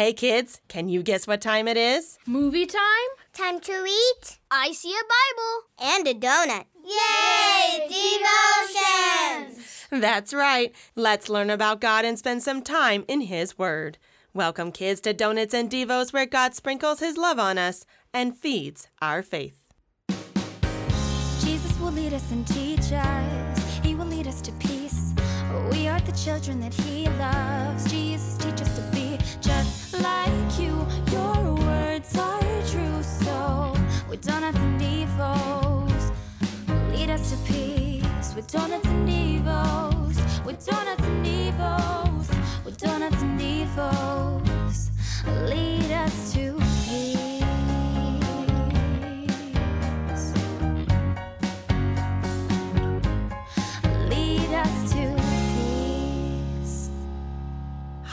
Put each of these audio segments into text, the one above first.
Hey kids, can you guess what time it is? Movie time? Time to eat I see a Bible. and a donut. Yay! Devotions! That's right. Let's learn about God and spend some time in His Word. Welcome, kids, to Donuts and Devos, where God sprinkles His love on us and feeds our faith. Jesus will lead us and teach us. He will lead us to peace. We are the children that He loves. Jesus, like you. Your words are true, so with donuts and devos, lead us to peace. With donuts and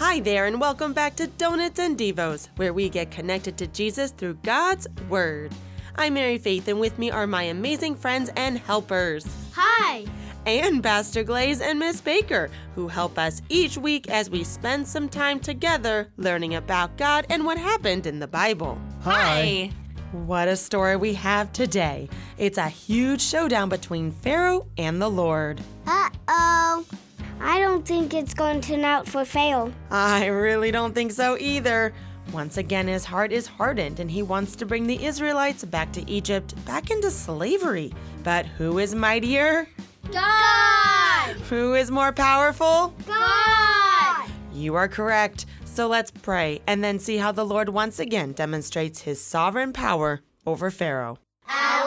Hi there, and welcome back to Donuts and Devos, where we get connected to Jesus through God's Word. I'm Mary Faith, and with me are my amazing friends and helpers. Hi. and Pastor Glaze and Miss Baker, who help us each week as we spend some time together learning about God and what happened in the Bible. Hi. What a story we have today! It's a huge showdown between Pharaoh and the Lord. Uh oh. I don't think it's going to turn out for Pharaoh. I really don't think so either. Once again, his heart is hardened and he wants to bring the Israelites back to Egypt, back into slavery. But who is mightier? God. Who is more powerful? God. You are correct. So let's pray and then see how the Lord once again demonstrates his sovereign power over Pharaoh. Our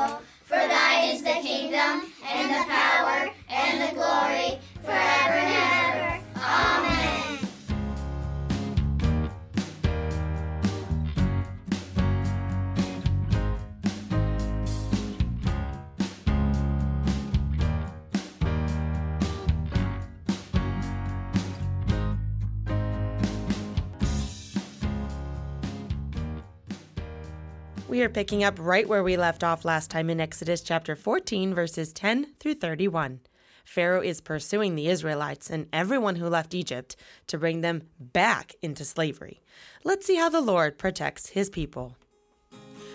We are picking up right where we left off last time in Exodus chapter 14, verses 10 through 31. Pharaoh is pursuing the Israelites and everyone who left Egypt to bring them back into slavery. Let's see how the Lord protects his people.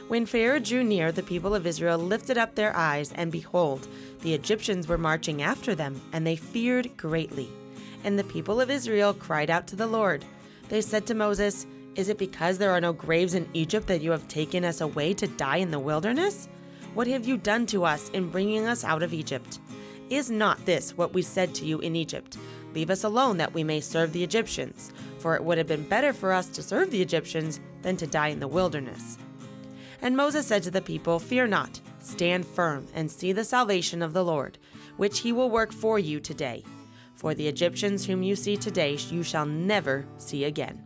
When Pharaoh drew near, the people of Israel lifted up their eyes, and behold, the Egyptians were marching after them, and they feared greatly. And the people of Israel cried out to the Lord. They said to Moses, Is it because there are no graves in Egypt that you have taken us away to die in the wilderness? What have you done to us in bringing us out of Egypt? Is not this what we said to you in Egypt? Leave us alone that we may serve the Egyptians, for it would have been better for us to serve the Egyptians than to die in the wilderness. And Moses said to the people, Fear not, stand firm, and see the salvation of the Lord, which he will work for you today. For the Egyptians whom you see today you shall never see again.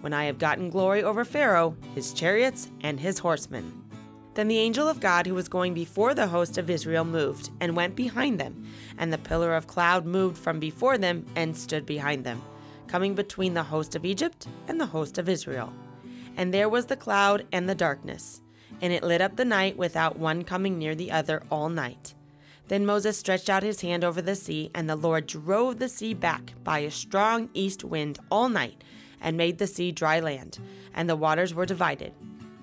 when I have gotten glory over Pharaoh, his chariots, and his horsemen. Then the angel of God who was going before the host of Israel moved, and went behind them, and the pillar of cloud moved from before them, and stood behind them, coming between the host of Egypt and the host of Israel. And there was the cloud and the darkness, and it lit up the night without one coming near the other all night. Then Moses stretched out his hand over the sea, and the Lord drove the sea back by a strong east wind all night, and made the sea dry land, and the waters were divided.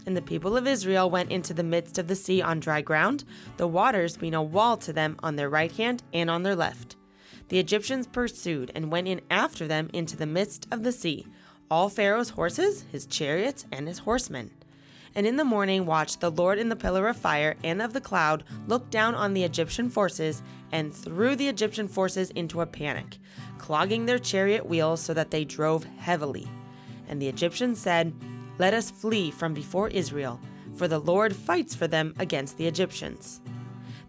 And the people of Israel went into the midst of the sea on dry ground, the waters being a wall to them on their right hand and on their left. The Egyptians pursued and went in after them into the midst of the sea, all Pharaoh's horses, his chariots, and his horsemen. And in the morning watched the Lord in the pillar of fire and of the cloud look down on the Egyptian forces and threw the Egyptian forces into a panic, clogging their chariot wheels so that they drove heavily. And the Egyptians said, Let us flee from before Israel, for the Lord fights for them against the Egyptians.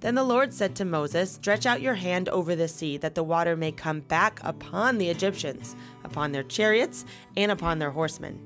Then the Lord said to Moses, Stretch out your hand over the sea, that the water may come back upon the Egyptians, upon their chariots, and upon their horsemen.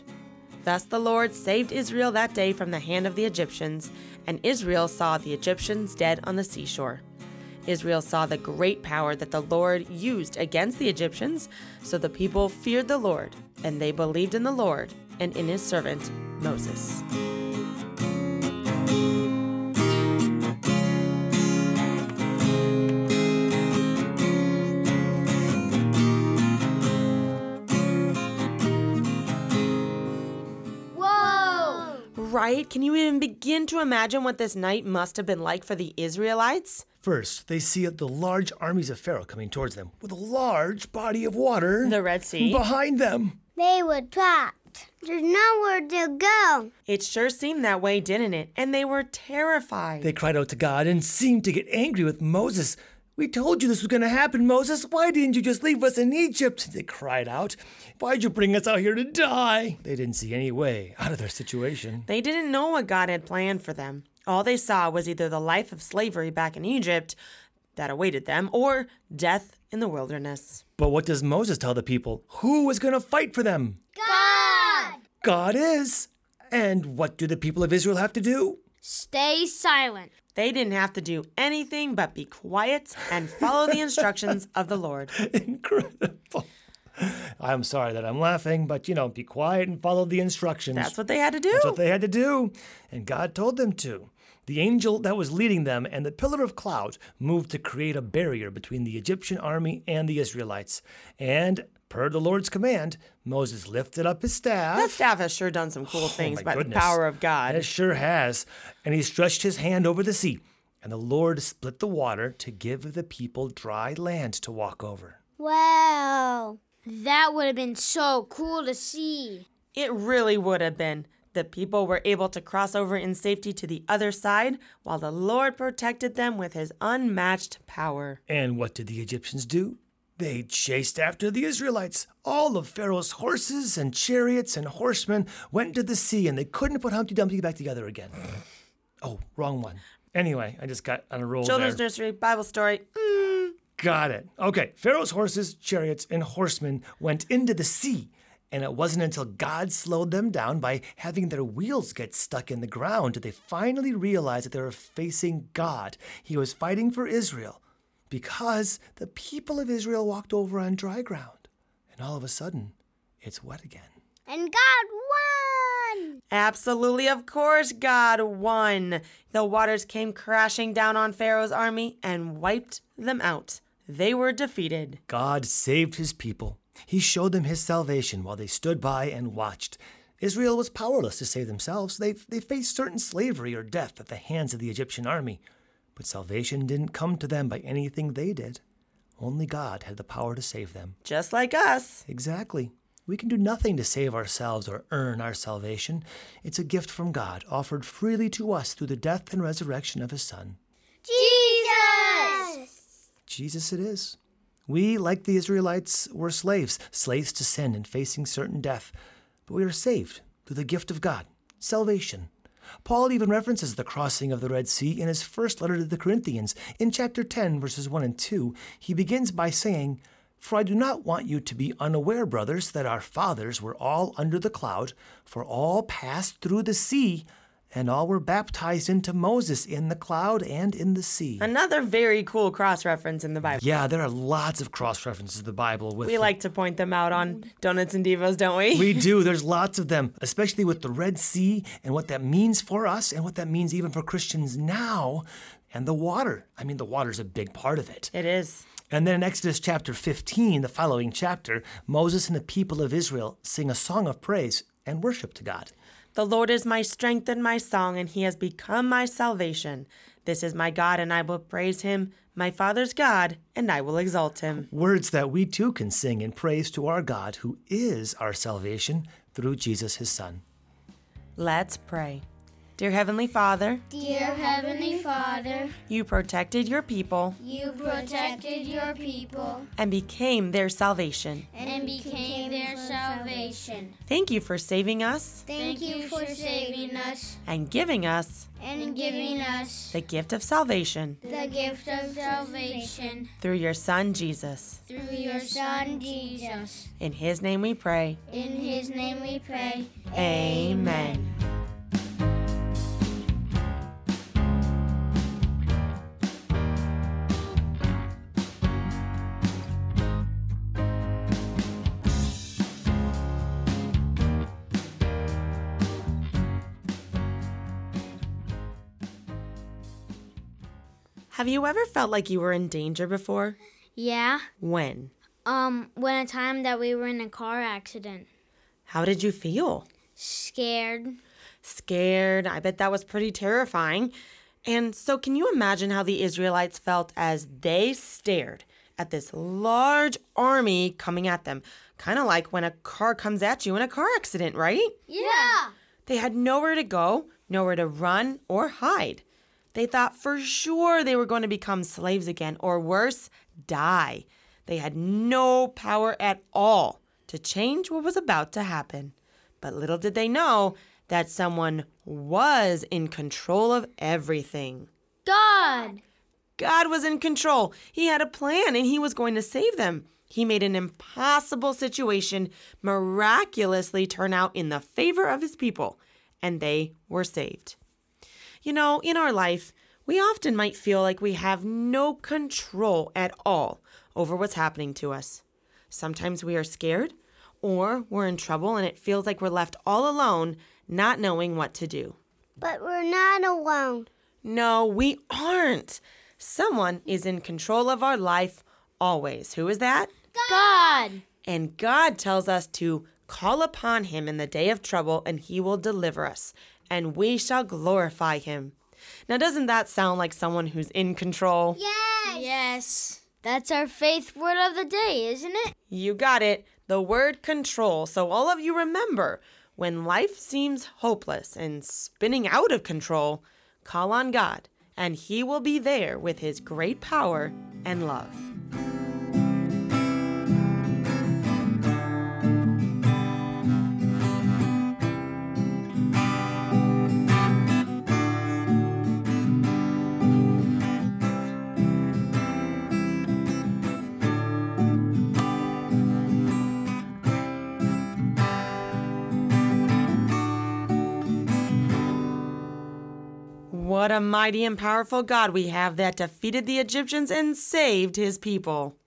Thus the Lord saved Israel that day from the hand of the Egyptians, and Israel saw the Egyptians dead on the seashore. Israel saw the great power that the Lord used against the Egyptians, so the people feared the Lord, and they believed in the Lord and in his servant Moses. Right? Can you even begin to imagine what this night must have been like for the Israelites? First, they see the large armies of Pharaoh coming towards them with a large body of water The Red Sea. behind them. They were trapped. There's nowhere to go. It sure seemed that way, didn't it? And they were terrified. They cried out to God and seemed to get angry with Moses. We told you this was going to happen, Moses. Why didn't you just leave us in Egypt? They cried out. Why'd you bring us out here to die? They didn't see any way out of their situation. They didn't know what God had planned for them. All they saw was either the life of slavery back in Egypt that awaited them or death in the wilderness. But what does Moses tell the people? Who is going to fight for them? God! God is. And what do the people of Israel have to do? Stay silent. They didn't have to do anything but be quiet and follow the instructions of the Lord. Incredible. I'm sorry that I'm laughing, but you know, be quiet and follow the instructions. That's what they had to do. That's what they had to do, and God told them to. The angel that was leading them and the pillar of cloud moved to create a barrier between the Egyptian army and the Israelites. And per the Lord's command, Moses lifted up his staff. that staff has sure done some cool Oh, things my by goodness. the power of God. it sure has. And he stretched his hand over the sea, and the Lord split the water to give the people dry land to walk over. Wow. That would have been so cool to see. It really would have been. The people were able to cross over in safety to the other side while the Lord protected them with his unmatched power. And what did the Egyptians do? They chased after the Israelites. All of Pharaoh's horses and chariots and horsemen went to the sea, and they couldn't put Humpty Dumpty back together again. Oh, wrong one. Anyway, I just got on a roll Children's there. nursery, Bible story. Mm. Got it. Okay, Pharaoh's horses, chariots, and horsemen went into the sea, and it wasn't until God slowed them down by having their wheels get stuck in the ground that they finally realized that they were facing God. He was fighting for Israel because the people of Israel walked over on dry ground, and all of a sudden, it's wet again. And God won. Absolutely, of course, God won. The waters came crashing down on Pharaoh's army and wiped them out. They were defeated. God saved his people. He showed them his salvation while they stood by and watched. Israel was powerless to save themselves. They, they faced certain slavery or death at the hands of the Egyptian army. But salvation didn't come to them by anything they did. Only God had the power to save them. Just like us. Exactly. We can do nothing to save ourselves or earn our salvation. It's a gift from God, offered freely to us through the death and resurrection of his Son. Jesus! Jesus it is. We, like the Israelites, were slaves, slaves to sin and facing certain death. But we are saved through the gift of God, salvation. Paul even references the crossing of the Red Sea in his first letter to the Corinthians. In chapter 10, verses 1 and 2, he begins by saying, For I do not want you to be unaware, brothers, that our fathers were all under the cloud, for all passed through the sea, and all were baptized into Moses in the cloud and in the sea. Another very cool cross reference in the Bible. yeah, there are lots of cross references to the Bible with We like to point them out on Donuts and Devos, don't we? We do. There's lots of them, especially with the Red Sea and what that means for us and what that means even for Christians now and the water. I mean, the water's a big part of it. It is. And then in Exodus chapter 15, the following chapter, Moses and the people of Israel sing a song of praise and worship to God. The Lord is my strength and my song, and he has become my salvation. This is my God, and I will praise him, my Father's God, and I will exalt him. Words that we too can sing in praise to our God, who is our salvation through Jesus his Son. Let's pray. Dear Heavenly Father, Dear Heavenly Father, you protected your people you protected your people and became their salvation. and became their salvation. Thank you for saving us Thank you for saving us and giving us and giving us the gift of salvation the gift of salvation through your Son, Jesus. through your Son Jesus. In his name we pray. In his name we pray. Amen. Have you ever felt like you were in danger before? Yeah. When? Um, when a time that we were in a car accident. How did you feel? Scared. Scared. I bet that was pretty terrifying. And so, can you imagine how the Israelites felt as they stared at this large army coming at them? Kind of like when a car comes at you in a car accident, right? Yeah. They had nowhere to go, nowhere to run or hide. They thought for sure they were going to become slaves again, or worse, die. They had no power at all to change what was about to happen. But little did they know that someone was in control of everything. God. God was in control. He had a plan and he was going to save them. He made an impossible situation miraculously turn out in the favor of his people, and they were saved. You know, in our life, we often might feel like we have no control at all over what's happening to us. Sometimes we are scared, or we're in trouble and it feels like we're left all alone, not knowing what to do. But we're not alone. No, we aren't. Someone is in control of our life always. Who is that? God. And God tells us to call upon him in the day of trouble and he will deliver us, and we shall glorify him. Now, doesn't that sound like someone who's in control? Yes. Yes. That's our faith word of the day, isn't it? You got it. The word control. So, all of you remember when life seems hopeless and spinning out of control, call on God, and He will be there with His great power and love. What a mighty and powerful God we have that defeated the Egyptians and saved His people.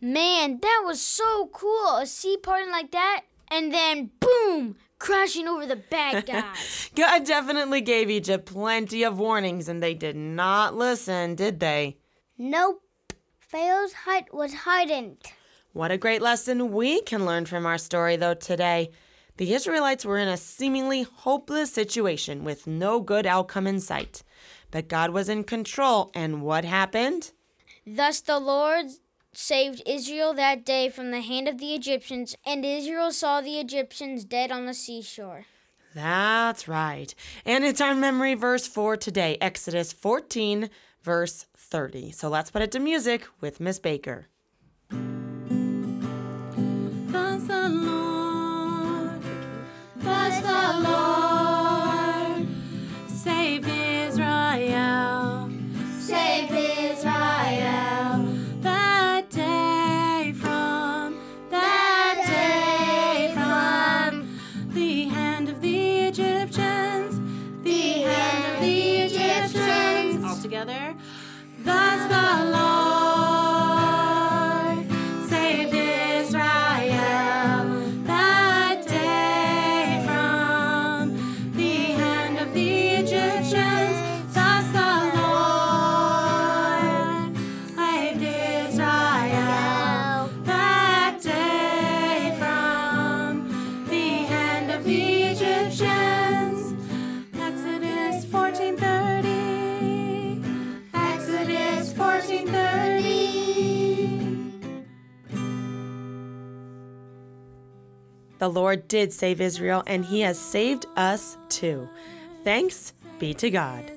Man, that was so cool. A sea parting like that, and then boom, crashing over the bad guys. God definitely gave Egypt plenty of warnings, and they did not listen, did they? Nope. Pharaoh's hut was hardened. What a great lesson we can learn from our story, though, today. The Israelites were in a seemingly hopeless situation with no good outcome in sight. But God was in control, and what happened? Thus the Lord saved Israel that day from the hand of the Egyptians, and Israel saw the Egyptians dead on the seashore. That's right. And it's our memory verse for today, Exodus 14, verse 30. So let's put it to music with Miss Baker. together. That's the law. 1430. The Lord did save Israel, and he has saved us too. Thanks be to God.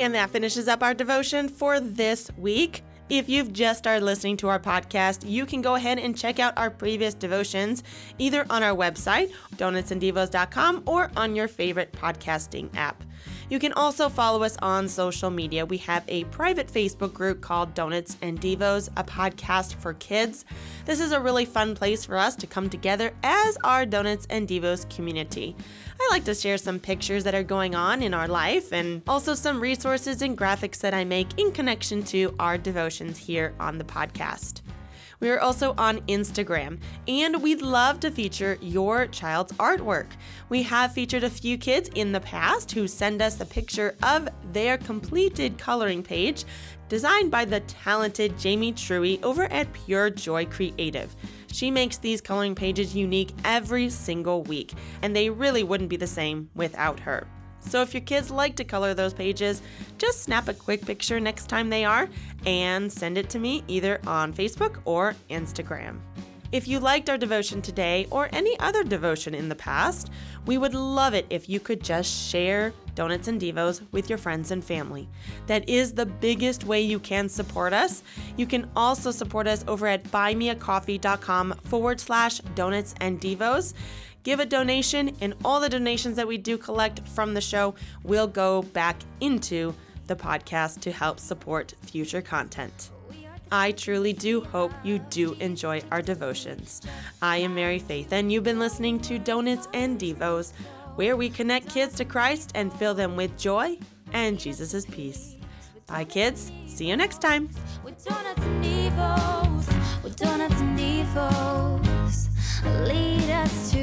And that finishes up our devotion for this week. If you've just started listening to our podcast, you can go ahead and check out our previous devotions either on our website, donutsanddevos.com, or on your favorite podcasting app. You can also follow us on social media. We have a private Facebook group called Donuts and Devos, a podcast for kids. This is a really fun place for us to come together as our Donuts and Devos community. I like to share some pictures that are going on in our life and also some resources and graphics that I make in connection to our devotions here on the podcast. We are also on Instagram, and we'd love to feature your child's artwork. We have featured a few kids in the past who send us a picture of their completed coloring page designed by the talented Jamie Truey over at Pure Joy Creative. She makes these coloring pages unique every single week, and they really wouldn't be the same without her. So if your kids like to color those pages, just snap a quick picture next time they are and send it to me either on Facebook or Instagram. If you liked our devotion today or any other devotion in the past, we would love it if you could just share Donuts and Devos with your friends and family. That is the biggest way you can support us. You can also support us over at buymeacoffee.com forward slash donuts and devos give a donation, and all the donations that we do collect from the show will go back into the podcast to help support future content. I truly do hope you do enjoy our devotions. I am Mary Faith, and you've been listening to Donuts and Devos, where we connect kids to Christ and fill them with joy and Jesus' peace. Bye, kids. See you next time. With donuts and devos, with donuts and devos, lead us to